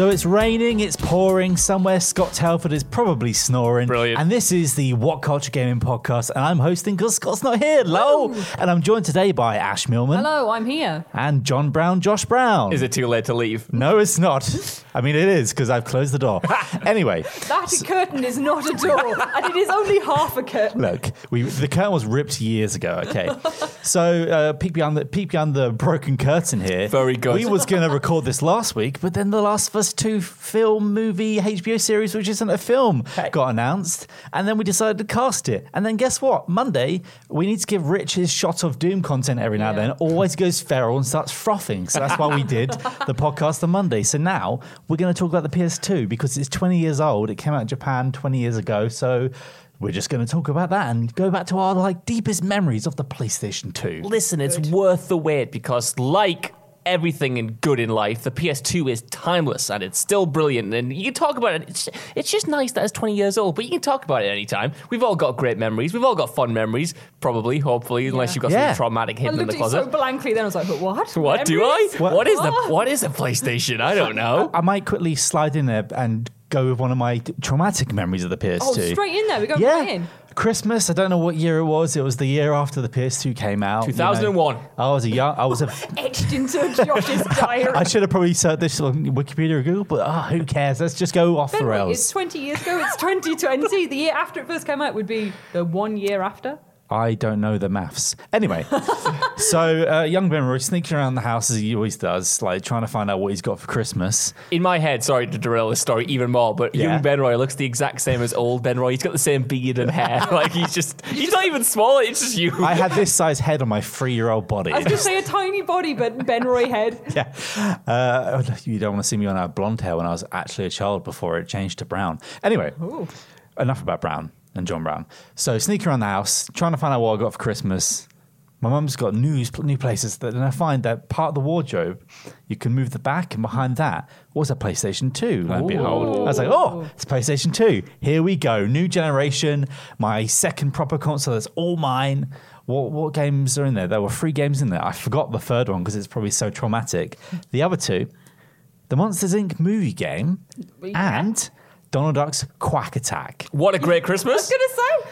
So it's raining, it's pouring. Somewhere Scott Tailford is probably snoring. Brilliant. And this is the What Culture Gaming podcast, and I'm hosting because Scott's not here. Hello. And I'm joined today by Ash Millman Hello, I'm here. and John Brown, Josh Brown. Is it too late to leave? No, it's not. I mean, it is because I've closed the door. anyway, That curtain is not a door, and it is only half a curtain. look, we the curtain was ripped years ago. Okay, so uh, peek behind the peek behind the broken curtain here. Very good. We was going to record this last week, but then the Last of Us Two film movie HBO series, which isn't a film, got announced, and then we decided to cast it. And then guess what? Monday we need to give Rich his shot of Doom content every now and then. Always goes feral and starts frothing. So that's why we did the podcast on Monday. So now we're going to talk about the PS2 because it's 20 years old. It came out in Japan 20 years ago. So. We're just going to talk about that and go back to our like deepest memories of the PlayStation 2. Listen, it's worth the wait because, like everything in good in life, the PS2 is timeless and it's still brilliant. And you can talk about it. It's, it's just nice that it's 20 years old, but you can talk about it anytime. We've all got great memories. We've all got fun memories, probably, hopefully, unless you've got Yeah. something traumatic I hidden in looked the at you so blankly, then I was like, but what? What do I? Memories? What is the What? what is a PlayStation? I don't know. I might quickly slide in there and go with one of my traumatic memories of the PS2. Oh, straight in there. We go going yeah. right in. Christmas. I don't know what year it was. It was the year after the PS2 came out. you know. 2001. I was a young. I was a. Etched into Josh's diary. I should have probably searched this on Wikipedia or Google, but oh, who cares? Let's just go off the Ben, wait, rails. it's 20 years ago. It's 2020. The year after it first came out would be the one year after. I don't know the maths. Anyway, so uh, young Ben Roy sneaking around the house as he always does, like trying to find out what he's got for Christmas. In my head, sorry to derail this story even more, but Yeah. young Ben Roy looks the exact same as old Ben Roy. He's got the same beard and hair. like he's just, he's not even smaller. It's just you. I had this size head on my three-year-old body. I was going to say a tiny body, but Ben Roy head. yeah. Uh, you don't want to see me when I had blonde hair when I was actually a child before it changed to brown. Anyway, enough about Brown and John Brown. So sneaking around the house, trying to find out what I got for Christmas. My mum's got new new places, that, and I find that part of the wardrobe, you can move the back, and behind that was a PlayStation 2. Lo and behold, I was like, oh, it's PlayStation 2. Here we go, new generation, my second proper console that's all mine. What, what games are in there? There were three games in there. I forgot the third one because it's probably so traumatic. The other two, the Monsters Inc. movie game, and Donald Duck's Quack Attack. what a great Christmas! I was going to say.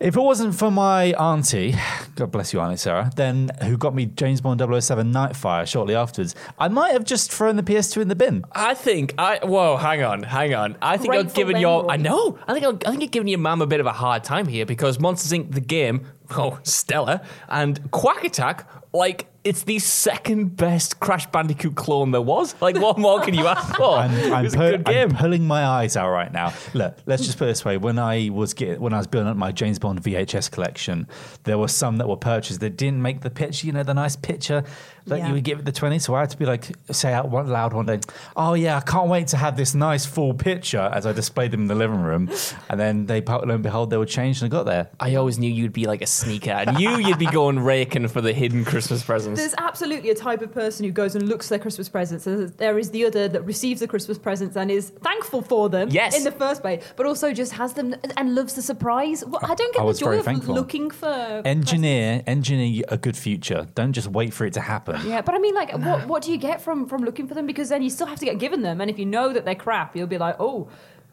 If it wasn't for my auntie, God bless you, Auntie Sarah, then who got me James Bond 007 Nightfire shortly afterwards, I might have just thrown the PS2 in the bin. I think I whoa, hang on, hang on. I think I've Grateful given your Ben I know. I think I've, I think you're giving your mum a bit of a hard time here because Monsters Inc. the game, oh stellar, and Quack Attack, like it's the second best Crash Bandicoot clone there was. Like what more can you ask for? I'm, I'm, pu- a good game. I'm pulling my eyes out right now. Look, let's just put it this way: when I was get, when I was building up my James Bond VHS collection, there were some that were purchased that didn't make the picture. You know, the nice picture that Yeah. you would give it the twenty. So I had to be like, say out one loud one day, "Oh yeah, I can't wait to have this nice full picture." As I displayed them in the living room, and then they, lo and behold, they were changed and I got there. I always knew you'd be like a sneaker. I knew you'd be going raking for the hidden Christmas presents. There's absolutely a type of person who goes and looks at their Christmas presents. and There is the other that receives the Christmas presents and is thankful for them Yes. in the first place, but also just has them and loves the surprise. Well, I don't get I the was joy of thankful. looking for Engineer, engineer a good future. Don't just wait for it to happen. Yeah, but I mean, like, what what do you get from from looking for them? Because then you still have to get given them, and if you know that they're crap, you'll be like, oh,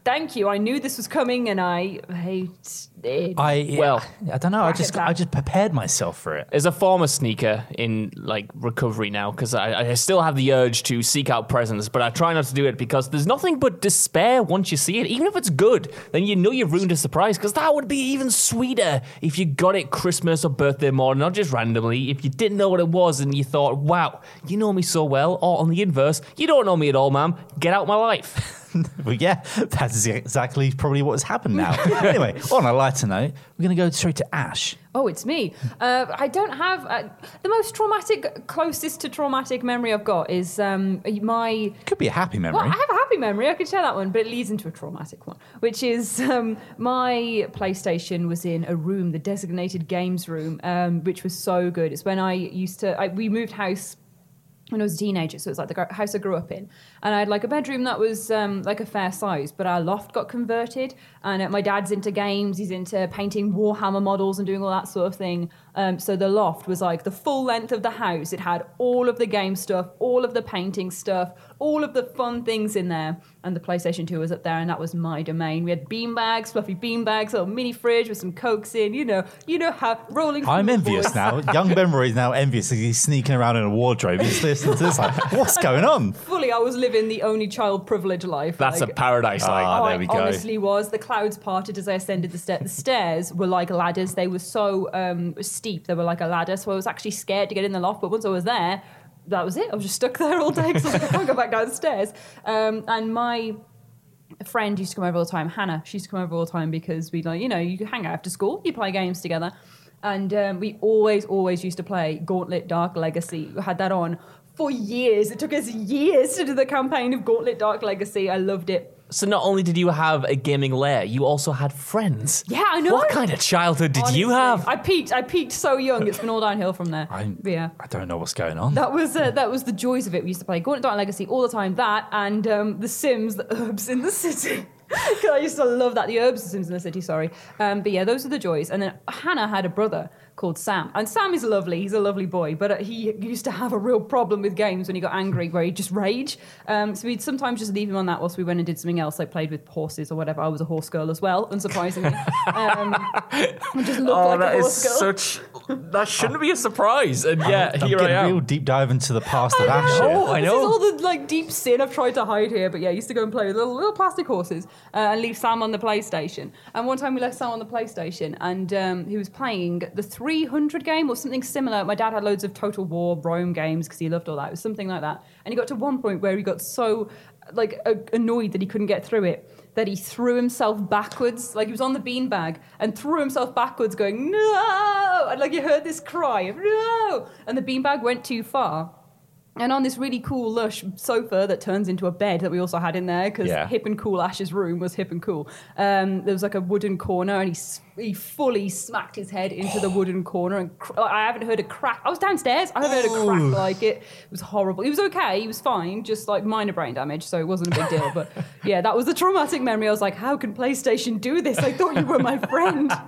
thank you, I knew this was coming, and I hate it. I Well, I don't know. I just. I just prepared myself for it. As a former sneaker in like recovery now, because I, I still have the urge to seek out presents, but I try not to do it because there's nothing but despair once you see it. Even if it's good, then you know you've ruined a surprise. Because that would be even sweeter if you got it Christmas or birthday morning, not just randomly. If you didn't know what it was and you thought, "Wow, you know me so well," or on the inverse, "You don't know me at all, ma'am. Get out my life." But yeah, that's exactly probably what's happened now. anyway, on a lighter note, we're going to go straight to Ash. Oh, it's me. Uh, I don't have uh, the most traumatic, closest to traumatic memory I've got is um, my Could be a happy memory. Well, I have a happy memory. I could share that one, but it leads into a traumatic one, which is um, my PlayStation was in a room, the designated games room, um, which was so good. It's when I used to. I, we moved house when I was a teenager, so it was like the house I grew up in, and I had like a bedroom that was um, like a fair size, but our loft got converted, and uh, my dad's into games, he's into painting Warhammer models and doing all that sort of thing. Um, so the loft was like the full length of the house. It had all of the game stuff, all of the painting stuff, all of the fun things in there, and the PlayStation 2 was up there, and that was my domain. We had bean bags, fluffy bean bags, a little mini fridge with some cokes in, you know, you know how rolling. I'm envious now. Young Memory is now envious. He's sneaking around in a wardrobe. He's listening to this like, what's going on? Fully, I was living the only child privilege life. That's like, a paradise. Like, Ah, Oh, there I we go. honestly was. The clouds parted as I ascended the stairs. The stairs were like ladders. They were so um, steep. They were like a ladder. So I was actually scared to get in the loft. But once I was there, that was it. I was just stuck there all day because I can't go back down the stairs. Um, and my friend used to come over all the time. Hannah, she used to come over all the time because we like, you know, you hang out after school, you play games together. And um, we always, always used to play Gauntlet Dark Legacy. We had that on for years. It took us years to do the campaign of Gauntlet Dark Legacy. I loved it. So not only did you have a gaming lair, you also had friends. Yeah, I know. What kind of childhood did you have? I peaked. I peaked so young. It's been all downhill from there. I, But yeah. I don't know what's going on. That was uh, that was the joys of it. We used to play Gauntlet Dark Legacy all the time. That and um, The Sims, the Herbs in the city. Because I used to love that. The Herbs, The Sims in the City. Sorry, um, but yeah, those are the joys. And then Hannah had a brother called Sam, and Sam is lovely. He's a lovely boy, but uh, he used to have a real problem with games when he got angry, where he'd just rage. Um, so we'd sometimes just leave him on that whilst we went and did something else, like played with horses or whatever. I was a horse girl as well, unsurprisingly. um, I just looked Oh, like that a is girl. such. That shouldn't be a surprise, and yeah, I'm here I getting a am. real deep dive into the past of I Ash. know. here. I This know. is all the like deep sin I've tried to hide here. But yeah, I used to go and play with little, little plastic horses uh, and leave Sam on the PlayStation. And one time we left Sam on the PlayStation, and um, he was playing the 300 game or something similar. My dad had loads of Total War Rome games because he loved all that. It was something like that. And he got to one point where he got so like annoyed that he couldn't get through it that he threw himself backwards like he was on the beanbag and threw himself backwards going no and like you heard this cry of no and the beanbag went too far and on this really cool lush sofa that turns into a bed that we also had in there because Yeah. hip and cool Ash's room was hip and cool. Um, there was like a wooden corner and he he fully smacked his head into the wooden corner and cr- I haven't heard a crack. I was downstairs. I haven't heard a crack like it. It was horrible. He was okay. He was fine. Just like minor brain damage, so it wasn't a big deal. But yeah, that was the traumatic memory. I was like, how can PlayStation do this? I thought you were my friend.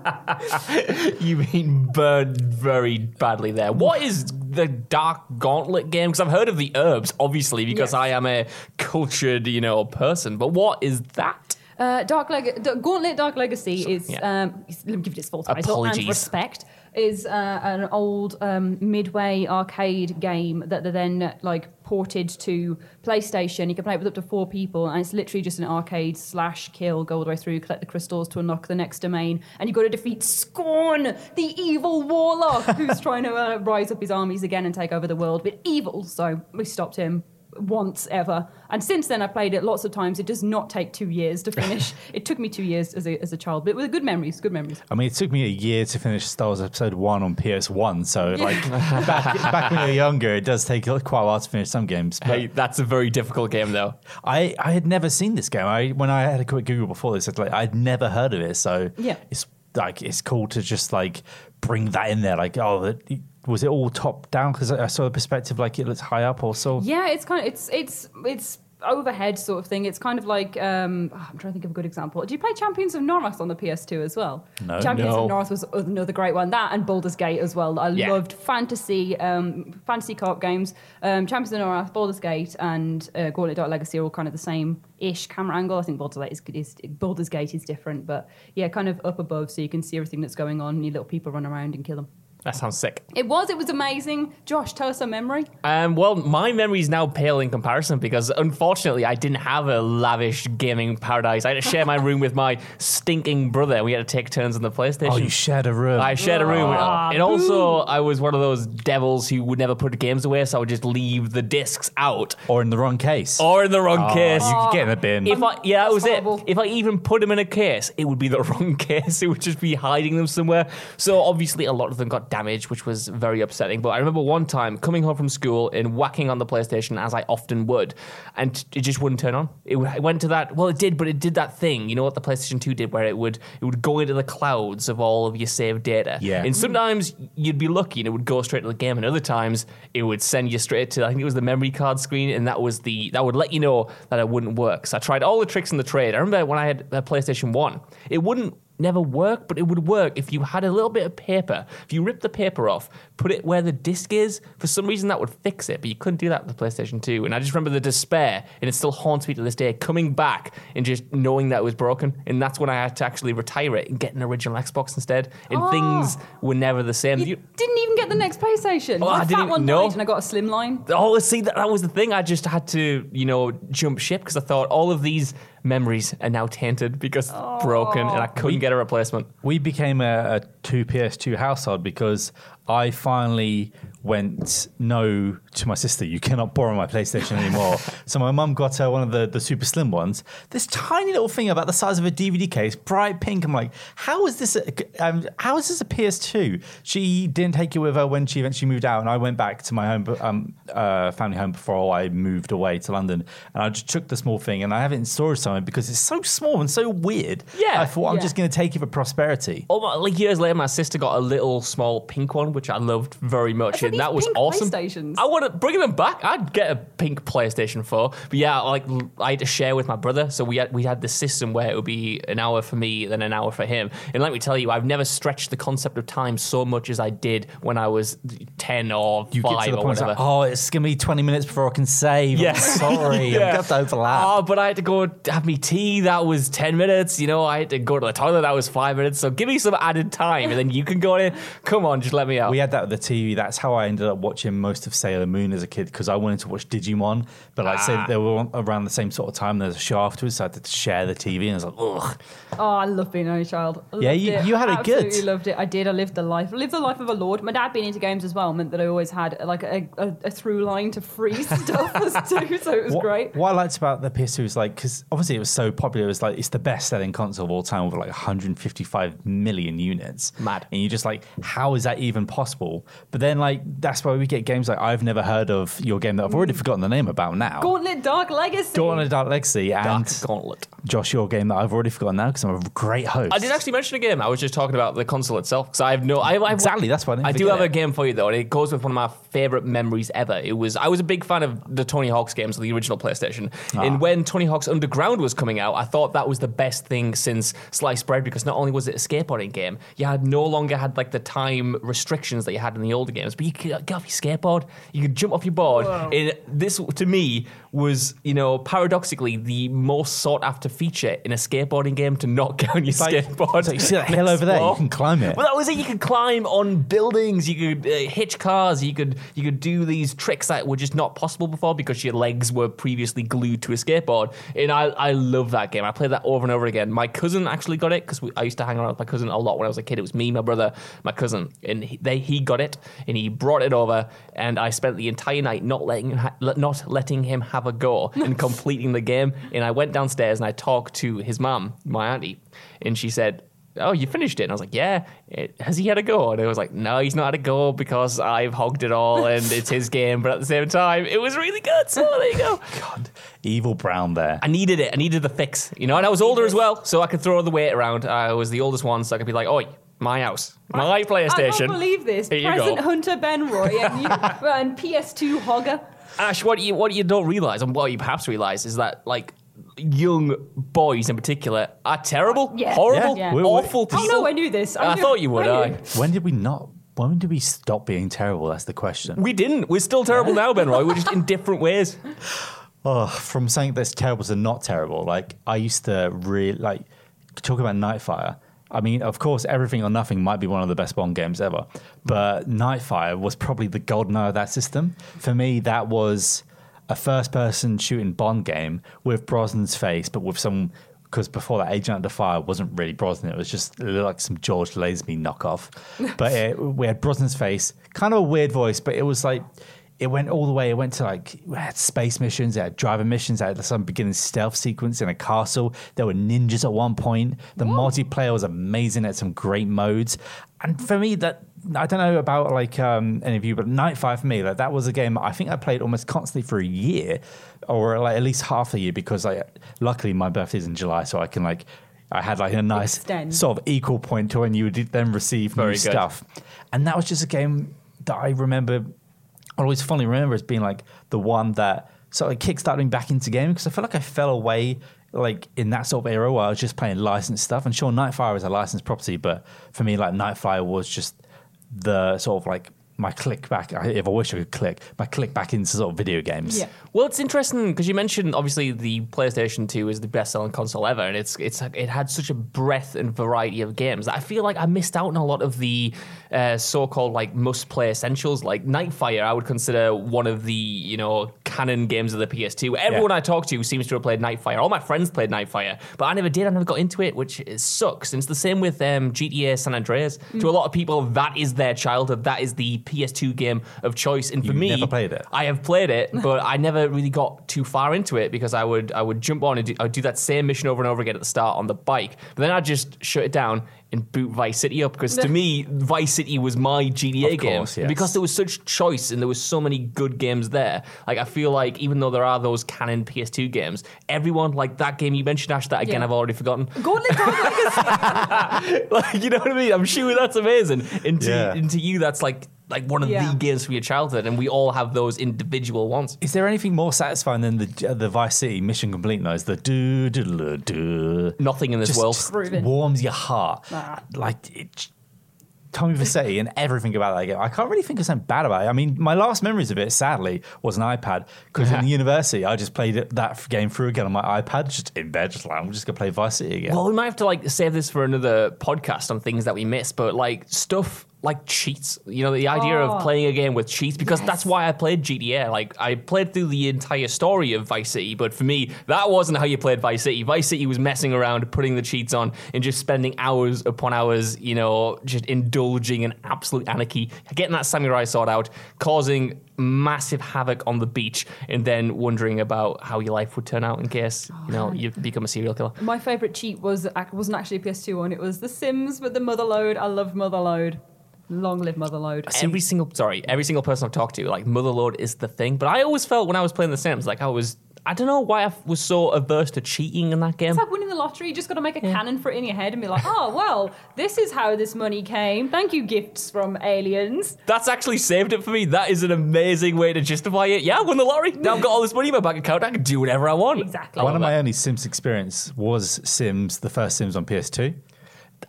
You mean burned very badly there. What is the Dark Gauntlet game? Because I've heard of the herbs, obviously, because Yes. I am a cultured, you know, person. But what is that? Uh, Dark Leg- D- Gauntlet Dark Legacy is, yeah. um, is- let me give it its full title, and Apologies. respect, is uh, an old um, midway arcade game that they then like ported to PlayStation. You can play it with up to four people, and it's literally just an arcade slash kill, go all the way through, collect the crystals to unlock the next domain, and you've got to defeat Scorn, the evil warlock who's trying to uh, rise up his armies again and take over the world. But evil, so we stopped him once ever. And since then, I played it lots of times. It does not take two years to finish. it took me two years as a, as a child, but with good memories, good memories. I mean, it took me a year to finish Star Wars Episode One on PS1. So, like, back, back when you're younger, it does take quite a while to finish some games. But Hey, that's a very difficult game, though. I, I had never seen this game. I when I had a quick Google before this, it's like I'd never heard of it. So Yeah. it's like it's cool to just like bring that in there. Like, oh, that, was it all top down? Because I saw the perspective like it looks high up. Also, Yeah, it's kind of it's it's it's overhead sort of thing. It's kind of like um, oh, I'm trying to think of a good example. Do you play Champions of Norrath on the PS2 as well? No. Champions No. of Norrath was another great one. That and Baldur's Gate as well. I Yeah. loved fantasy um, fantasy co-op games. Um, Champions of Norrath, Baldur's Gate, and uh, Gauntlet Dark Legacy are all kind of the same ish camera angle. I think Baldur's Gate is, is Baldur's Gate is different, but yeah, kind of up above so you can see everything that's going on. And you little people run around and kill them. That sounds sick. It was. It was amazing. Josh, tell us a memory. Um, well, my memory is now pale in comparison because unfortunately I didn't have a lavish gaming paradise. I had to share my room with my stinking brother. We had to take turns on the PlayStation. Oh, you shared a room. I shared a room, Ah, and also I was one of those devils who would never put games away, so I would just leave the discs out or in the wrong case. or in the wrong Oh, case. You could get in the bin. If I, yeah, that was horrible. it. If I even put them in a case, it would be the wrong case. It would just be hiding them somewhere. So obviously, a lot of them got damaged, which was very upsetting. But I remember one time coming home from school and whacking on the PlayStation as I often would, and it just wouldn't turn on. It, it went to that. Well, it did, but it did that thing. You know what the PlayStation Two did, where it would it would go into the clouds of all of your saved data. Yeah. And sometimes you'd be lucky and it would go straight to the game, and other times it would send you straight to I think it was the memory card screen, and that was the that would let you know that it wouldn't work. So I tried all the tricks in the trade. I remember when I had a PlayStation One, it wouldn't never work, but it would work if you had a little bit of paper. If you ripped the paper off, put it where the disc is, for some reason that would fix it, but you couldn't do that with the PlayStation 2. And I just remember the despair, and it still haunts me to this day, coming back and just knowing that it was broken. And that's when I had to actually retire it and get an original Xbox instead. And Oh. things were never the same. You, You- didn't even get the next PlayStation. Oh, I didn't one know. and I got a slim line. Oh, see, that, that was the thing. I just had to, you know, jump ship because I thought all of these memories are now tainted because it's broken and I oh. couldn't get a replacement. we became a, a two PS2 household because I finally went no to my sister. You cannot borrow my PlayStation anymore. so my mum got her one of the, the super slim ones. This tiny little thing about the size of a DVD case, bright pink. I'm like, how is this? A, um, how is this a PS2? She didn't take it with her when she eventually moved out, and I went back to my home, um, uh, family home before I moved away to London, and I just took the small thing and I have it in storage somewhere because it's so small and so weird. Yeah. I thought I'm Yeah. just going to take it for prosperity. Oh, my- like years later, my sister got a little small pink one, which I loved very much, I that was awesome. PlayStations. I want to bring them back. I'd get a pink PlayStation Four, but yeah, like I had to share with my brother, so we had we had this system where it would be an hour for me, then an hour for him. And let me tell you, I've never stretched the concept of time so much as I did when I was ten or You five get to the or point, whatever. like, oh, it's going to be 20 minutes before I can save. Yeah. I'm sorry. I'm going to have to overlap. Oh, but I had to go have me tea. That was ten minutes. You know, I had to go to the toilet. That was five minutes. So give me some added time, and then you can go in. Come on, just let me out. We had that with the TV. That's how I ended up watching most of Sailor Moon as a kid because I wanted to watch Digimon. But like, Ah. say they were around the same sort of time. There's a show afterwards, so I had to share the TV, and I was like, ugh. Oh, I love being an only child. I Yeah, you- you had it good. Absolutely loved it. I did. I lived the life. I lived the life of a lord. My dad being into games as well meant that I always had like a, a, a through line to free stuff as too. So it was what, great. What I liked about the PS2 is like because obviously it was so popular. It was like it's the best selling console of all time with like 155 million units. Mad. And you're just like, how is that even possible? But then like that's why we get games like I've never heard of your game that I've already hmm. forgotten the name about now. Gauntlet Dark Legacy. Dawn of Dark Legacy and Dark Gauntlet. Josh, your game that I've already forgotten now because I'm a great host. I didn't actually mention a game. I was just talking about the console itself because I have no. I, I, Exactly, that's why I I do forget have a game for you though, and it goes with one of my favorite memories ever. It was I was a big fan of the Tony Hawk's games on the original PlayStation, Ah. and when Tony Hawk's Underground was coming out, I thought that was the best thing since sliced bread because not only was it a skateboarding game, you had no longer had like the time restrictions that you had in the older games, but you could get off your skateboard, you could jump off your board, and this to me was you know paradoxically the most sought after feature in a skateboarding game to not get on your like- skateboard. like, you see that hill over there? You can climb it. Well, that was it. You could climb on buildings. You could uh, hitch cars. You could you could do these tricks that were just not possible before because your legs were previously glued to a skateboard. And I I love that game. I played that over and over again. My cousin actually got it because I used to hang around with my cousin a lot when I was a kid. It was me, my brother, my cousin, and he, they he got it and he brought it over. And I spent the entire night not letting him ha- le- not letting him have a go and completing the game. And I went downstairs and I talked to his mum, my auntie, and she said oh, you finished it? And I was like, yeah. It, has he had a go? And I was like, no, he's not had a go because I've hogged it all and it's his game. But at the same time, it was really good. So there you go. God, evil Brown there. I needed it. I needed the fix, you know. And I was older as well, so I could throw the weight around. I was the oldest one, so I could be like, oi, my house, my PlayStation. I can't believe this. Here Present. Hunter Ben Roy and, you, and PS2 Hogger. Ash, what you what you don't realize, and what you perhaps realize, is that like young boys in particular are terrible, Yeah. horrible, Yeah. We- we- awful Oh people. no, I knew this. I knew- thought you would. I I. knew. When did we not? When did we stop being terrible? That's the question. We didn't. We're still terrible now, Ben Roy. We're just in different ways. Oh, from saying that's terrible to not terrible. Like I used to really like talk about Nightfire. I mean, of course, Everything or Nothing might be one of the best Bond games ever, but Nightfire was probably the golden eye of that system. For me, that was a first-person shooting Bond game with Brosnan's face, but with some. Because before that, Agent Under Fire wasn't really Brosnan; it was just like some George Lazenby knockoff. but it, we had Brosnan's face, kind of a weird voice, but it was like it went all the way. It went to like it had space missions, it had driver missions, it had some beginning stealth sequence in a castle. There were ninjas at one point. The multiplayer was amazing. It had some great modes. And for me, that I don't know about like um, any of you, but Nightfire for me, like that was a game I think I played almost constantly for a year, or like at least half a year, because like luckily my birthday's in July, so I can like. I had like a nice Extend. sort of equal point to when you would then receive Very new good. stuff, and that was just a game that I remember I always fondly remember as being like the one that sort of kickstarting back into gaming because I felt like I fell away like in that sort of era where I was just playing licensed stuff. And sure, Nightfire is a licensed property, but for me, like Nightfire was just the sort of like my click back. I- If I wish I could click, my click back into sort of video games. Yeah. Well, it's interesting because you mentioned obviously the PlayStation 2 is the best-selling console ever, and it's it's it had such a breadth and variety of games that I feel like I missed out on a lot of the uh, so-called like must-play essentials. Like Nightfire, I would consider one of the you know canon games of the PS2. Everyone Yeah. I talk to seems to have played Nightfire. All my friends played Nightfire, but I never did. I never got into it, which is, sucks. And it's the same with um, GTA San Andreas. To a lot of people, that is their childhood. That is the PS2 game of choice. And for You me, never played it? I have played it, but I never really got too far into it because I would I would jump on and do, I'd do that same mission over and over again at the start on the bike. But then I'd just shut it down and boot Vice City up because to me Vice City was my GTA Of game course, yes. because there was such choice and there was so many good games there. Like I feel like even though there are those canon PS2 games, everyone like that game you mentioned Ash that again Yeah. I've already forgotten. Gauntlet Dog Legacy. like you know what I mean? I'm sure that's amazing. And to, Yeah. and to you that's like like one of Yeah. the games from your childhood and we all have those individual ones. Is there anything more satisfying than the uh, the Vice City mission complete noise? The do do do do. Nothing in this just, world. just Grooving. warms your heart. Nah. Like it, Tommy Vercetti and everything about that game. I can't really think of something bad about it. I mean, my last memories of it, sadly, was an iPad because in university I just played it, that game through again on my iPad, just in bed, just like I'm just gonna play Vice City again. Well, we might have to like save this for another podcast on things that we missed, but like stuff like cheats. You know, the idea Oh. of playing a game with cheats because Yes. that's why I played GTA. Like I played through the entire story of Vice City, but for me, that wasn't how you played Vice City. Vice City was messing around, putting the cheats on, and just spending hours upon hours. You know, just indulging in absolute anarchy, getting that samurai sword out, causing massive havoc on the beach, and then wondering about how your life would turn out in case oh, you know you become a serial killer. My favourite cheat was uh, wasn't actually a PS2 one. It was The Sims with the Motherlode. I love Motherlode. Long live Motherlode. every single sorry, every single person I've talked to, like Motherlode is the thing. But I always felt when I was playing The Sims, like I was I don't know why I was so averse to cheating in that game. It's like winning the lottery. You just got to make a canon for it in your head and be like, oh, well, this is how this money came. Thank you, gifts from aliens. That's actually saved it for me. That is an amazing way to justify it. Yeah, I won the lottery. Now I've got all this money in my bank account. I can do whatever I want. Exactly. One of my only Sims experience was Sims, the first Sims on PS2.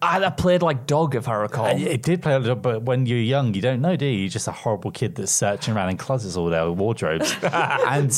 I, I played like dog, if I recall. Uh, It did play a little, but when you're young, you don't know, do you? You're just a horrible kid that's searching around in closets all day with wardrobes. and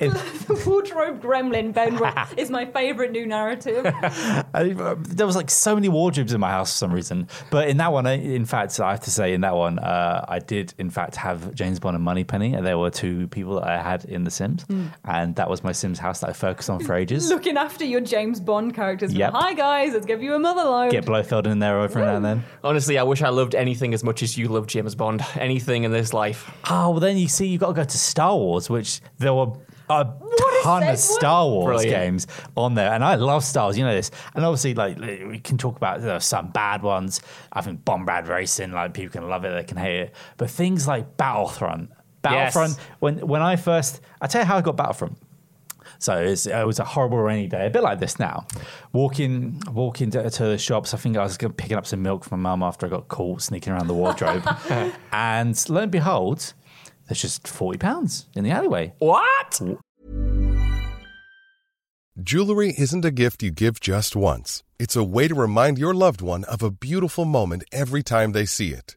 it, the wardrobe gremlin, Ben, is my favourite new narrative. I, uh, there was like so many wardrobes in my house for some reason. But in that one, I- in fact, I have to say, in that one, uh, I did in fact have James Bond and Moneypenny, and there were two people that I had in The Sims, and that was my Sims house that I focused on for ages. Looking after your James Bond characters. Yep. Hi, guys, let's give you a Motherlode. Get Blofeld in there every now and then. Honestly, I wish I loved anything as much as you love James Bond. Anything in this life. Oh, well, then you see, you've got to go to Star Wars, which there were a a ton of. Star Wars Brilliant. games on there. And I love Star Wars, you know this. And obviously, like, we can talk about there are some bad ones. I think Bombad Racing, like, people can love it, they can hate it. But things like Battlefront, Battlefront, Yes. when, when I first, I tell you how I got Battlefront. So it's, it was a horrible rainy day, a bit like this now. Walking, walking to, to the shops. I think I was picking up some milk from my mum after I got caught sneaking around the wardrobe, and lo and behold, There's just forty pounds in the alleyway. What? Jewelry isn't a gift you give just once. It's a way to remind your loved one of a beautiful moment every time they see it.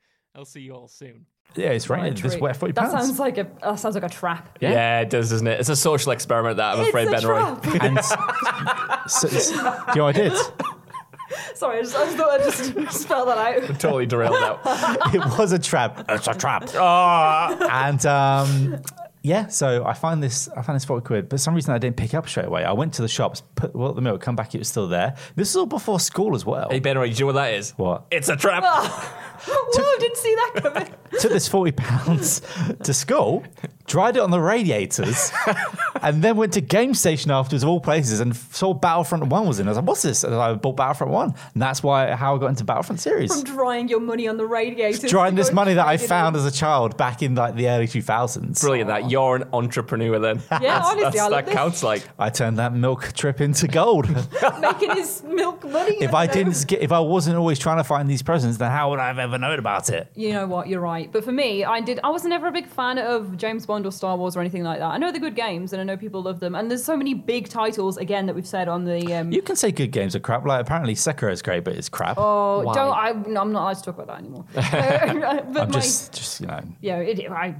I'll see you all soon. Yeah, it's raining. This Treat. wet forty That pounds. sounds like a that sounds like a trap. Yeah. it does, doesn't it? It's a social experiment that I'm It's afraid a Ben Roy. trap. and s- so, s- do you know what I did? Sorry, I just, I just thought I'd just spell that out. Totally derailed out. it was a trap. It's a trap. Ah. and um, yeah, so I find this. I found this forty quid, but for some reason I didn't pick it up straight away. I went to the shops, put well, the milk, come back, it was still there. This is all before school as well. Hey Ben Roy, do you know what that is? What? It's a trap. Whoa, didn't see that coming. Took this forty pounds to school, dried it on the radiators, and then went to Game Station afterwards, of all places, and saw Battlefront One was in. I was like, "What's this?" And I bought Battlefront One, and that's why how I got into Battlefront series. From drying your money on the radiator. drying this money that I found as a child back in like the early 2000s. Brilliant that. You're an entrepreneur then. Yeah, honestly, That's, I love that this. counts like. I turned that milk trip into gold. making his milk money. if I didn't get, if I wasn't always trying to find these presents, then how would I have ever known about it? You know what? You're right. But for me, I did. I was never a big fan of James Bond or Star Wars or anything like that. I know they're good games, and I know people love them. And there's so many big titles again that we've said on the. Um, You can say good games are crap. Like apparently Sekiro is great, but it's crap. oh, Why? don't I? No, I'm not allowed to talk about that anymore. But I'm my, just, just you know, yeah, it, I.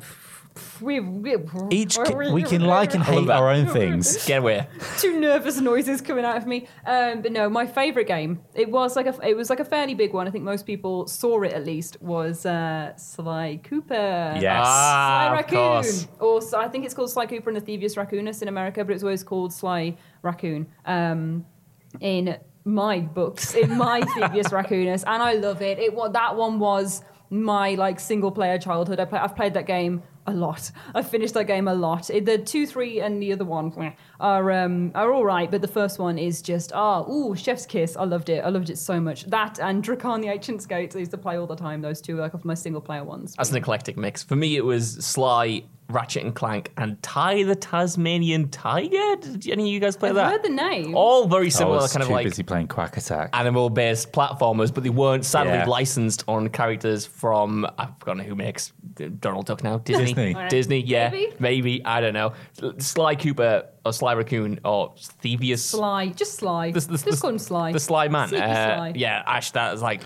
We, we, each ca- we can like and hate our own things. Get away. two nervous noises coming out of me. Um, but no, my favorite game. It was like a it was like a fairly big one. I think most people saw it at least. Was uh, Sly Cooper. Yes. Ah, Sly of Raccoon. course. Or so I think it's called Sly Cooper and the Thievius Raccoonus in America, but it's always called Sly Raccoon. Um, in my books, in my Thievius Raccoonus, and I love it. It what that one was my like single player childhood. I play, I've played that game a lot. I've finished that game a lot. The two, three, and the other one are um, are all right, but the first one is just ah, ooh, Chef's Kiss. I loved it. I loved it so much. That and Drakan the Ancients' Gates I used to play all the time. Those two, like of my single player ones. That's an eclectic mix. For me, it was Sly, Ratchet and Clank, and Ty the Tasmanian Tiger. Did any of you guys play I've that? heard the name. All very I similar, was kind of too like busy playing Quack Attack. animal-based platformers, but they weren't sadly Yeah. licensed on characters from I've forgotten who makes Donald Duck now. Disney. Disney. Disney, yeah, Maybe. maybe I don't know. Sly Cooper or Sly Raccoon or Thievius. Sly, just Sly. The- the- just the- call him Sly. The Sly Man. Sneaky Uh, Sly. Yeah, Ash, that is like,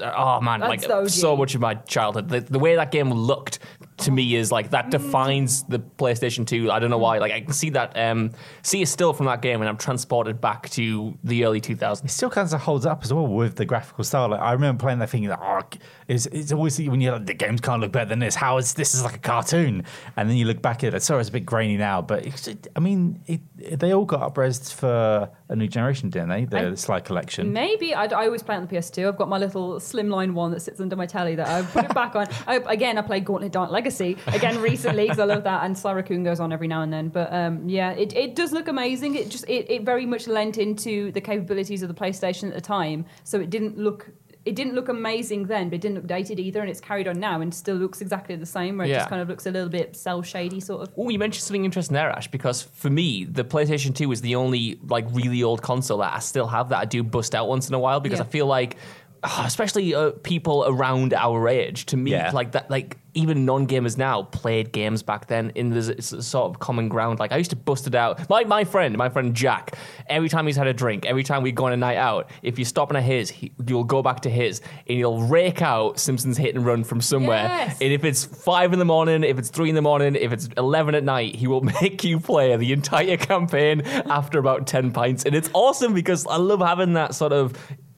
oh man, That's like the OG. so much of my childhood. The, the way that game looked to me is like that defines the PlayStation 2. I don't know why. Like I can see that, um, see a still from that game, and I'm transported back to the early 2000s. It still kind of holds up as well with the graphical style. Like, I remember playing that thing. that oh, it's, it's always when you're like the games can't look better than this. How is this is like a cartoon? And then you look back at it. Sorry, it's a bit grainy now, but it's, it, I mean, it, it- they all got upraised for a new generation, didn't they? The I- Sly collection. Maybe I, I always play on the PS2. I've got my little slimline one that sits under my telly that I put it back on. I, again, I play Gauntlet Dark Legacy again recently because I love that, and Sly Raccoon goes on every now and then. But um, yeah, it, it does look amazing. It just it, it very much lent into the capabilities of the PlayStation at the time, so it didn't look. It didn't look amazing then, but it didn't look dated either, and it's carried on now and still looks exactly the same. Where it Yeah. just kind of looks a little bit cell shady, sort of. Oh, you mentioned something interesting there, Ash, because for me, the PlayStation 2 is the only like really old console that I still have that I do bust out once in a while because Yeah. I feel like, especially uh, people around our age, to me, Yeah. like that, like even non-gamers now played games back then in this sort of common ground. Like I used to bust it out. My my friend, my friend Jack, every time he's had a drink, every time we go on a night out, if you stop at his, he, you'll go back to his and you'll rake out Simpsons Hit and Run from somewhere. Yes. And if it's five in the morning, if it's three in the morning, if it's eleven at night, he will make you play the entire campaign after about ten pints, and it's awesome because I love having that sort of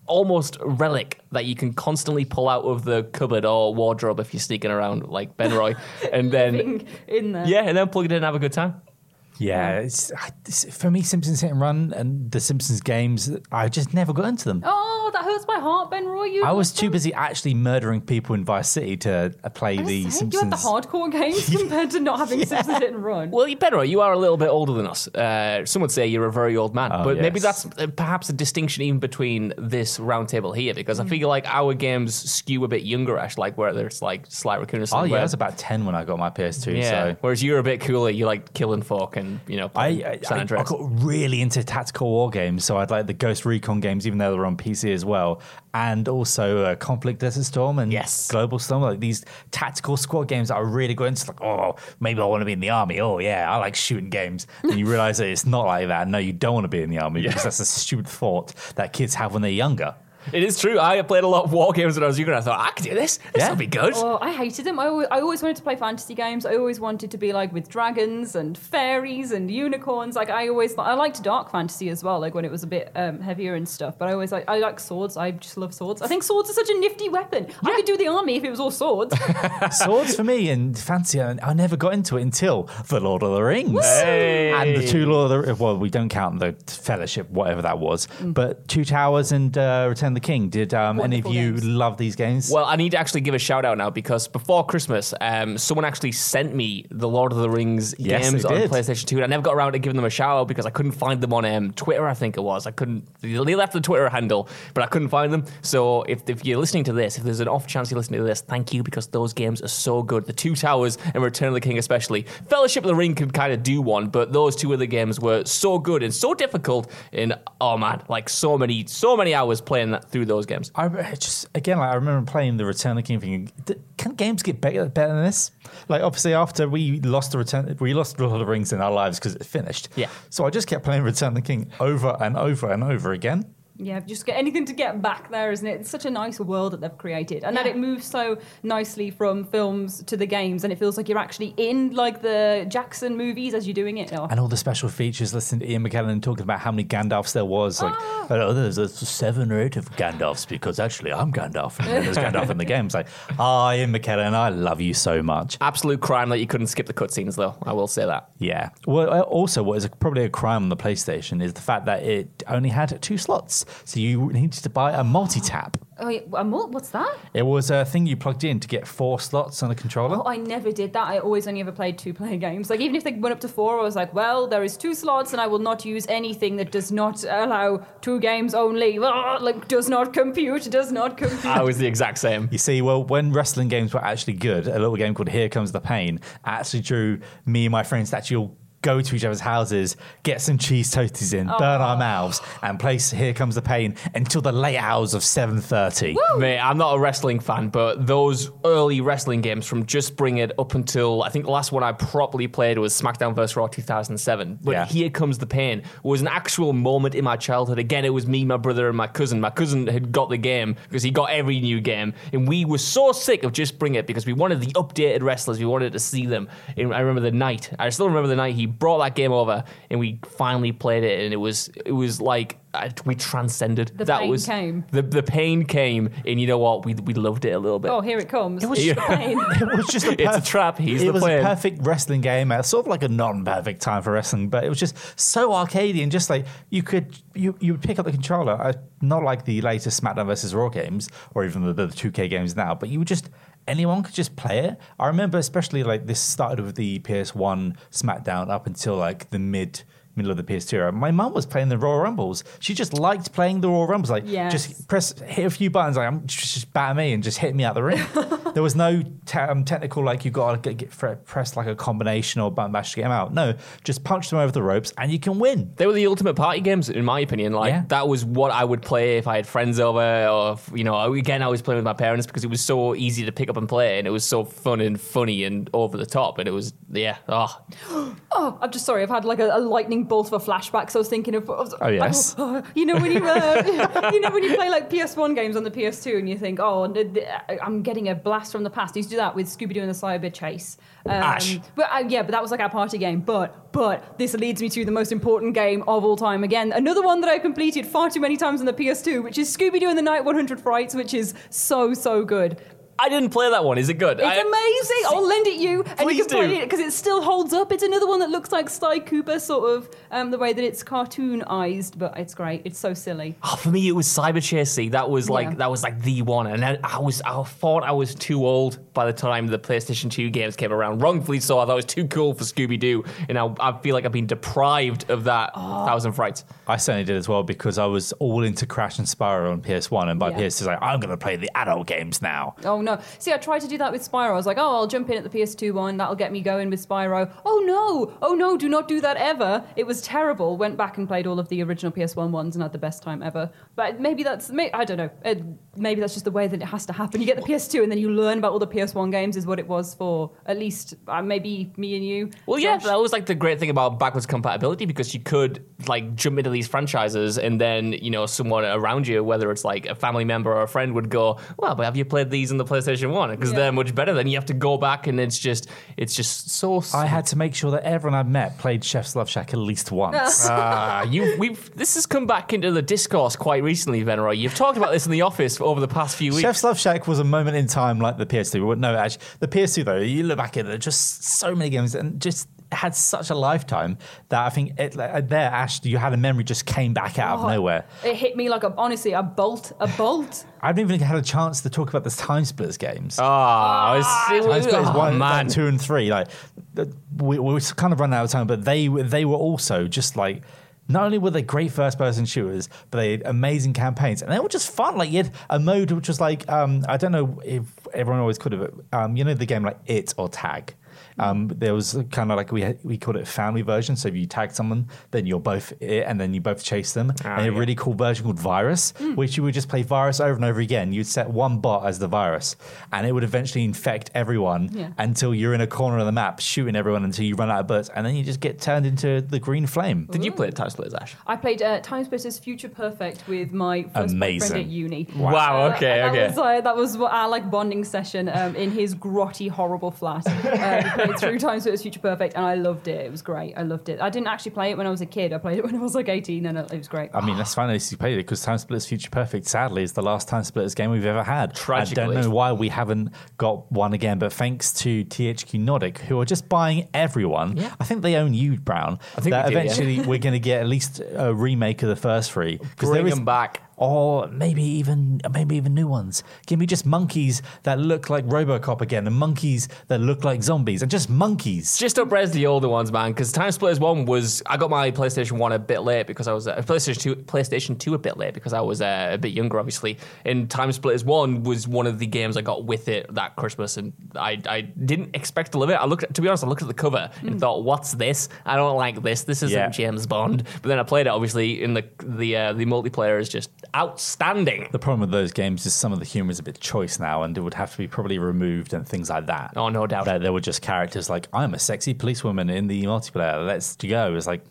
almost relic that you can constantly pull out of the cupboard or wardrobe if you're sneaking around like Ben Roy, and then in there. yeah, and then plug it in and have a good time. Yeah, it's, it's- for me, Simpsons Hit and Run and the Simpsons games, I just never got into them. Oh, that hurts my heart, Ben Roy. You I was too them. busy actually murdering people in Vice City to uh, play I was the saying, Simpsons. You had the hardcore games compared to not having Simpsons Hit and Run. Well, Ben Roy, You are a little bit older than us. Uh, some would say you're a very old man, Oh, but maybe that's uh, perhaps a distinction even between this roundtable here, because Mm. I feel like our games skew a bit younger-ish, like whether it's like Sly Raccoon or Oh something. yeah, I was about ten when I got my PS2. yeah. So Whereas you're a bit cooler. You like killing folk and you know I, I, I, I got really into tactical war games, so I'd like the Ghost Recon games, even though they're on PC as well, and also uh, Conflict Desert Storm and Yes. Global Storm, like these tactical squad games that I really got into. Like, oh, maybe I want to be in the army. Oh yeah, I like shooting games. And you realize that it's not like that. No, you don't want to be in the army because that's a stupid thought that kids have when they're younger. It is true. I played a lot of war games when I was younger. and I thought I could do this. This Yeah. will be good. Oh, I hated them. I always, I always wanted to play fantasy games. I always wanted to be like with dragons and fairies and unicorns. Like I always, I liked dark fantasy as well. Like when it was a bit um, heavier and stuff. But I always like, I like swords. I just love swords. I think swords are such a nifty weapon. I could do the army if it was all swords. Swords for me and fancy, I I never got into it until The Lord of the Rings. Hey. And the two Lord of the well, we don't count the Fellowship, whatever that was, but Two Towers and uh, Return of the King. Did um, any of you games. love these games? Well, I need to actually give a shout out now because before Christmas, um, someone actually sent me the Lord of the Rings Yes, games on did. PlayStation 2, and I never got around to giving them a shout out because I couldn't find them on um, Twitter, I think it was. I couldn't, they left the Twitter handle, but I couldn't find them. So if, if you're listening to this, if there's an off chance you're listening to this, thank you because those games are so good. The Two Towers and Return of the King, especially. Fellowship of the Ring could kind of do one, but those two other games were so good and so difficult. And oh man, like so many, so many hours playing that through those games. I just again, like I remember playing the Return of the King, thinking, can games get better, better than this? Like obviously, after we lost the Return, we lost Lord of the Rings in our lives because it finished. Yeah. So I just kept playing Return of the King over and over and over again. Yeah, just get anything to get back there, isn't it? It's such a nice world that they've created, and that it moves so nicely from films to the games, and it feels like you're actually in like the Jackson movies as you're doing it. Oh, And all the special features, listening to Ian McKellen talking about how many Gandalfs there was. Like, oh, there's a seven or eight of Gandalfs because actually I'm Gandalf. And then there's Gandalf in the games. It's like, oh, Ian McKellen, I love you so much. Absolute crime that you couldn't skip the cutscenes, though. I will say that. Yeah. Well, uh, also, what is a, probably a crime on the PlayStation is the fact that it only had two slots. So you needed to buy a multi tap. Oh, a mul- what's that? It was a thing you plugged in to get four slots on a controller. Oh, I never did that. I always only ever played two player games. Like, even if they went up to four, I was like, well, there is two slots and I will not use anything that does not allow two games only. Ah, Like, does not compute, does not compute. I was the exact same. You see, well, when wrestling games were actually good, a little game called Here Comes the Pain actually drew me and my friends to actually all go to each other's houses, get some cheese toasties in, burn our mouths, and play Here Comes the Pain until the late hours of 7.30. Mate, I'm not a wrestling fan, but those early wrestling games from Just Bring It up until I think the last one I properly played was SmackDown vs. Raw 2007. But Yeah. Here Comes the Pain was an actual moment in my childhood. Again, it was me, my brother, and my cousin. My cousin had got the game because he got every new game, and we were so sick of Just Bring It because we wanted the updated wrestlers. We wanted to see them. And I remember the night. I still remember the night he brought that game over, and we finally played it, and it was it was like. I- We transcended. The that pain was came. the the pain came, and you know what? We we loved it a little bit. oh, here it comes. It was just- pain. It was just a It's a trap. He's it the was plan. a perfect wrestling game. At sort of like a non-perfect time for wrestling, but it was just so arcadey and just like you could you you would pick up the controller, uh, not like the latest SmackDown versus Raw games or even the, the 2K games now, but you would just anyone could just play it. I remember especially like this started with the PS1 SmackDown up until like the mid. Middle of the PS2 era. My mum was playing the Royal Rumbles. She just liked playing the Royal Rumbles. Like, Yes. just press, hit a few buttons. Like, I'm just, just batter me and just hit me out the ring. there was no te- um, technical like you've got to get, get fre- press like a combination or button mash to get them out. No, just punch them over the ropes and you can win. They were the ultimate party games, in my opinion. Like Yeah. that was what I would play if I had friends over, or if, you know, again I was playing with my parents because it was so easy to pick up and play, and it was so fun and funny and over the top, and it was yeah. Oh, Oh, I'm just sorry. I've had like a, a lightning bolt of a flashback. So I was thinking of. of- Oh, yes. oh, you know when you uh, you know when you play like PS1 games on the PS2 and you think, oh, I'm getting a blast from the past. You used to do that with Scooby Doo and the Cyber Chase. Um, Ash. But uh, yeah, but that was like our party game. But but this leads me to the most important game of all time. Again, another one that I completed far too many times on the PS2, which is Scooby Doo and the Night 100 Frights, which is so so good. I didn't play that one. Is it good? It's I- amazing. I'll lend it you, and you can play it because it still holds up. It's another one that looks like Sly Cooper, sort of um, the way that it's cartoonized, but it's great. It's so silly. Oh, for me, it was Cyber Chase. That was like Yeah. that was like the one, and I, I was I thought I was too old by the time the PlayStation Two games came around. Wrongfully so. I thought it was too cool for Scooby Doo, and I, I feel like I've been deprived of that Oh. Thousand Frights. I certainly did as well because I was all into Crash and Spyro on PS1 and by Yeah. PS2 like I'm going to play the adult games now. Oh no! See, I tried to do that with Spyro. I was like, oh, I'll jump in at the PS2 one. That'll get me going with Spyro. Oh no! Oh no! Do not do that ever. It was terrible. Went back and played all of the original PS1 ones and had the best time ever. But maybe that's may, I don't know. Uh, maybe that's just the way that it has to happen. You get the PS2 and then you learn about all the PS1 games. Is what it was for at least uh, maybe me and you. Well, yeah, that was like the great thing about backwards compatibility because you could like jump into these franchises and then you know someone around you, whether it's like a family member or a friend, would go, "Well, but have you played these in the PlayStation One? Because Yeah. they're much better." Then you have to go back and it's just it's just so. I had to make sure that everyone I've met played Chef's Luv Shack at least once. Ah, you we've this has come back into the discourse quite recently, Venroy. You've talked about this in the office over the past few weeks. Chef's Luv Shack was a moment in time like the PS2. Well, No, actually, the PS2 though, you look back at it, just so many games and just had such a lifetime that I think it, like, there, Ash, you had a memory just came back out Oh, of nowhere. It hit me like a honestly a bolt, a bolt. I haven't even had a chance to talk about the Time Splitters games. Ah, it was- it Time Splitters oh, one, man. two, and three. Like we, we were kind of running out of time, but they they were also just like. Not only were they great first-person shooters, but they had amazing campaigns, and they were just fun. Like you had a mode which was like um, I don't know if everyone always could have. Um, you know the game like It or Tag. Um, there was kind of like we we called it family version. So if you tag someone, then you're both it, and then you both chase them. and a really cool version called Virus, which you would just play Virus over and over again. You'd set one bot as the virus, and it would eventually infect everyone Yeah. until you're in a corner of the map shooting everyone until you run out of bullets, and then you just get turned into the green flame. Did you play Time Splitters, Ash? I played uh, Time Splitters Future Perfect with my first Amazing. boyfriend at uni. Wow. Okay. that Okay. Was, uh, that was our like bonding session um, in his grotty, horrible flat. Uh, we played through Time was Future Perfect, and I loved it. It was great. I loved it. I didn't actually play it when I was a kid. I played it when I was like 18, and it was great. I mean, that's fine that you played it because Time Splitters Future Perfect, sadly, is the last Time Splitters game we've ever had. Tragically. I don't know why we haven't got one again, but thanks to THQ Nordic, who are just buying everyone. I think they own you, Brown. I think that we do, yeah. eventually we're going to get at least a remake of the first three. 'Cause Bring there is- them back. Or maybe even maybe even new ones. Give me just monkeys that look like RoboCop again, and monkeys that look like zombies, and just monkeys. Just up res the older ones, man. Because Time Splitters One was I got my PlayStation One a bit late because I was uh, PlayStation Two, PlayStation Two a bit late because I was uh, a bit younger, obviously. And Time Splitters One was one of the games I got with it that Christmas, and I, I didn't expect to love it. I looked, at, to be honest, I looked at the cover and thought, "What's this? I don't like this. This isn't Yeah. James Bond." But then I played it. Obviously, in the the uh, the multiplayer is just outstanding. The problem with those games is some of the humor is a bit choice now, and it would have to be probably removed and things like that. Oh, no doubt. That there were just characters like I'm a sexy policewoman in the multiplayer. Let's go. It's like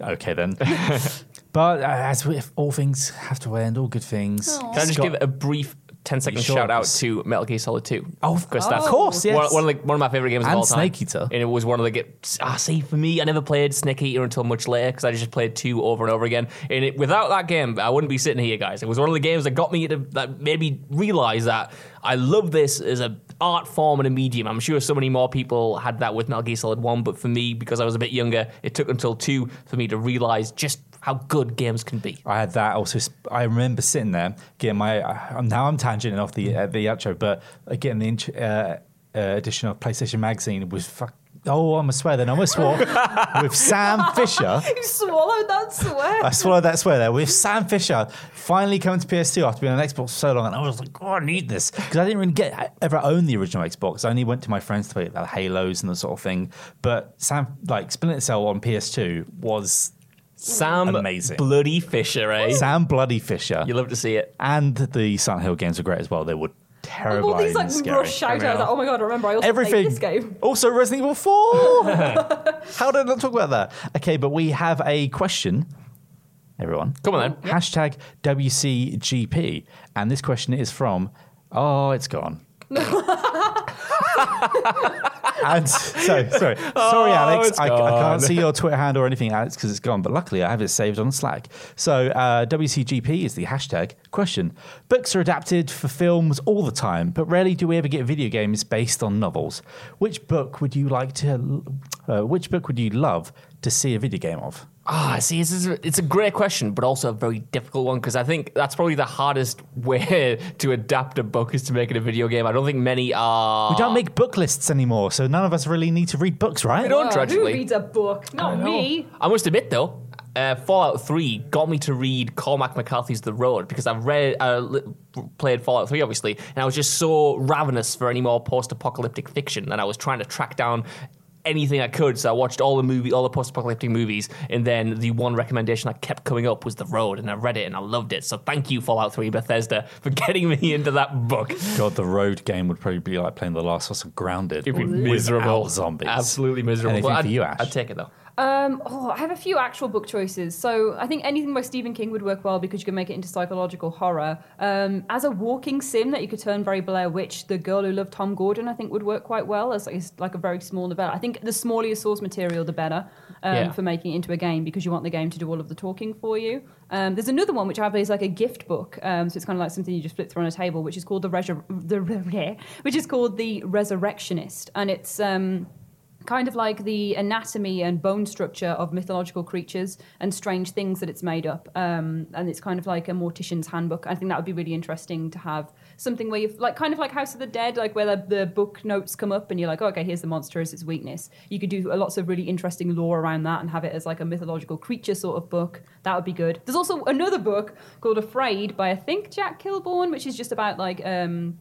okay then. but uh, as with all things have to end, all good things. Can I just Scott- give it a brief 10 second Sure. shout out to Metal Gear Solid 2? Oh, of course, that's of course, yes. one, one of the, one of my favorite games And of all time. Snake Eater. And it was one of the games. Ah, see, for me, I never played Snake Eater until much later because I just played two over and over again. And it, without that game, I wouldn't be sitting here, guys. It was one of the games that got me to that made me realize that I love this as a art form and a medium. I'm sure so many more people had that with Metal Gear Solid One, but for me, because I was a bit younger, it took until two for me to realize just how good games can be. I had that also. I remember sitting there getting my. Uh, now I'm tangenting off the uh, the outro, but uh, getting the uh, uh, edition of PlayStation Magazine was fuck. Oh, I'm a swear then. I'm a swore with Sam Fisher. You swallowed that swear. I swallowed that swear there with Sam Fisher finally coming to PS2 after being on Xbox for so long, and I was like, "Oh, I need this" because I didn't really get I ever own the original Xbox. I only went to my friends to play the Halos and the sort of thing. But Sam, like Splinter Cell on PS2 was Sam Amazing. Bloody Fisher, eh? Sam Bloody Fisher. You love to see it. And the Silent Hill games were great as well. They were terrible. all these like rush shout outs. Like, oh my god, I remember I also Everything. played this game. Also, Resident Evil 4. How did I not talk about that? Okay, but we have a question, everyone. Come on then. Hashtag WCGP. And this question is from, oh, it's gone. and so, sorry, sorry, Alex. Oh, I, I can't see your Twitter handle or anything, Alex, because it's gone. But luckily, I have it saved on Slack. So, uh, WCGP is the hashtag question. Books are adapted for films all the time, but rarely do we ever get video games based on novels. Which book would you like to? Uh, which book would you love to see a video game of? Ah, see, it's, it's a great question, but also a very difficult one because I think that's probably the hardest way to adapt a book is to make it a video game. I don't think many are. We don't make book lists anymore, so none of us really need to read books, right? We don't, Oh, who reads a book? Not me. I must admit, though, uh, Fallout 3 got me to read Cormac McCarthy's The Road because I've read, uh, li- played Fallout 3, obviously, and I was just so ravenous for any more post apocalyptic fiction, and I was trying to track down anything I could. So I watched all the movie, all the post-apocalyptic movies, and then the one recommendation I kept coming up was The Road, and I read it and I loved it. So thank you, Fallout 3 Bethesda, for getting me into that book. God, the road game would probably be like playing The Last of Us Grounded. It'd be miserable. zombies. Absolutely miserable. Anything But for I'd, you, Ash? I'd take it though. Um, oh, I have a few actual book choices. So I think anything by Stephen King would work well because you can make it into psychological horror. Um, as a walking sim that you could turn very Blair Witch, The Girl Who Loved Tom Gordon, I think would work quite well as like, like a very small novella. I think the smaller your source material, the better um, Yeah. for making it into a game because you want the game to do all of the talking for you. Um, there's another one which I have is like a gift book, um, so it's kind of like something you just flip through on a table, which is called the, Resur- the which is called the Resurrectionist, and it's. Kind of like the anatomy and bone structure of mythological creatures and strange things that it's made up. Um, and it's kind of like a mortician's handbook. I think that would be really interesting to have something where you like kind of like House of the Dead, like where the, the book notes come up and you're like, oh, okay, here's the monster as its weakness. You could do lots of really interesting lore around that and have it as like a mythological creature sort of book. That would be good. There's also another book called Afraid by I think Jack Kilborn, which is just about like um,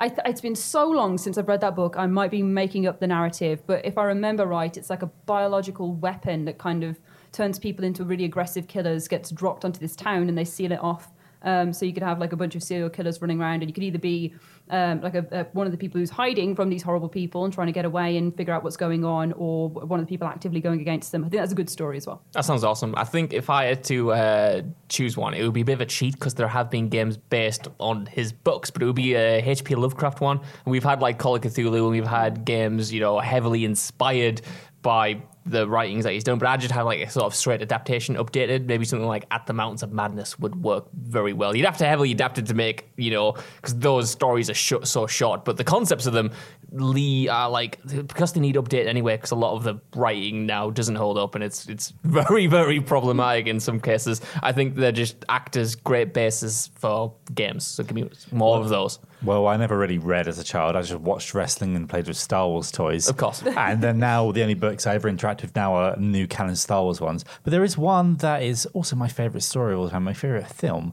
th- it's been so long since I've read that book. I might be making up the narrative, but if I remember right, it's like a biological weapon that kind of turns people into really aggressive killers. Gets dropped onto this town, and they seal it off. Um, so you could have like a bunch of serial killers running around, and you could either be um, like a, a, one of the people who's hiding from these horrible people and trying to get away and figure out what's going on, or one of the people actively going against them. I think that's a good story as well. That sounds awesome. I think if I had to uh, choose one, it would be a bit of a cheat because there have been games based on his books, but it would be a H.P. Lovecraft one. We've had like Call of Cthulhu, and we've had games, you know, heavily inspired by the writings that he's done, but I just have like a sort of straight adaptation updated. Maybe something like At the Mountains of Madness would work very well. You'd have to heavily adapt it to make, you know, because those stories are sh- so short, but the concepts of them, Lee, are like, because they need update anyway, because a lot of the writing now doesn't hold up and it's it's very, very problematic in some cases. I think they're just act as great bases for games. So give me more of those. Well, I never really read as a child. I just watched wrestling and played with Star Wars toys. Of course. and then now the only books I ever interact with now are new canon Star Wars ones. But there is one that is also my favorite story of all time, my favorite film.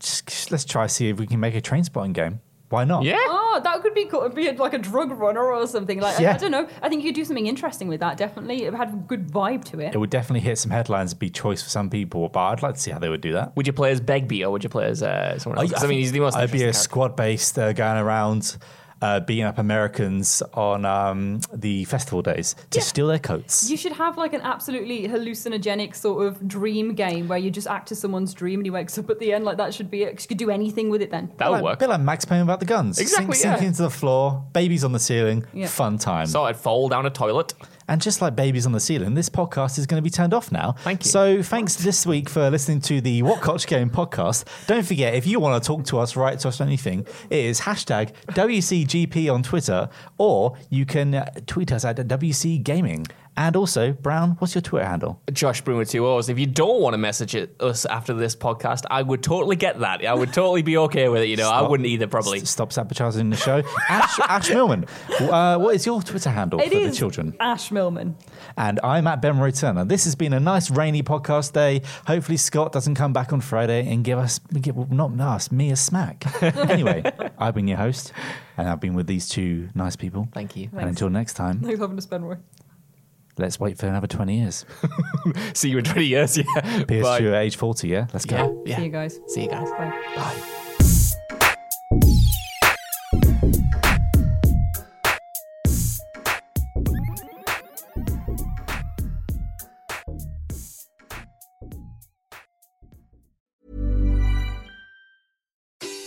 Just, just let's try see if we can make a Trainspotting game. Why not? Yeah. Oh, that could be cool. Be like a drug runner or something. Like I- Yeah. I, don't know. I think you could do something interesting with that. Definitely, it had a good vibe to it. It would definitely hit some headlines, be choice for some people, but I'd like to see how they would do that. Would you play as Begbie or would you play as uh, someone else? 'Cause, I, mean, he's the most. I'd be a interesting squad based uh, going around uh, beating up Americans on um, the festival days to steal their coats. You should have like an absolutely hallucinogenic sort of dream game where you just act as someone's dream and he wakes up at the end. Like that should be it. 'cause You could do anything with it then. That would like, work. bit like Max Payne about the guns. Exactly, Sink, sink yeah. into the floor, babies on the ceiling, Yeah. fun time. So I'd fall down a toilet. And just like babies on the ceiling, this podcast is going to be turned off now. Thank you. So thanks this week for listening to the What Culture Game podcast. Don't forget, if you want to talk to us, write to us, anything, it is hashtag WCGP on Twitter, or you can uh, tweet us at WC Gaming. And also, Brown, what's your Twitter handle? Josh Broom with two O's. If you don't want to message it, us after this podcast, I would totally get that. I would totally be okay with it. You know, I wouldn't either, probably. S- Stop sabotaging the show. Ash, Ash Millman, uh, what is your Twitter handle It for is the children? Ash Millman. And I'm at Ben Roy Turner. This has been a nice rainy podcast day. Hopefully Scott doesn't come back on Friday and give us, give, well, not us, me a smack. anyway, I've been your host, and I've been with these two nice people. Thank you. And until next time, Thanks for having to spend more. Let's wait for another 20 years. See you in 20 years. Yeah. PS2 Bye. at age 40, yeah? Let's go. Yeah. yeah. See you guys. See you guys. Bye. Bye.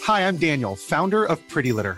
Hi, I'm Daniel, founder of Pretty Litter.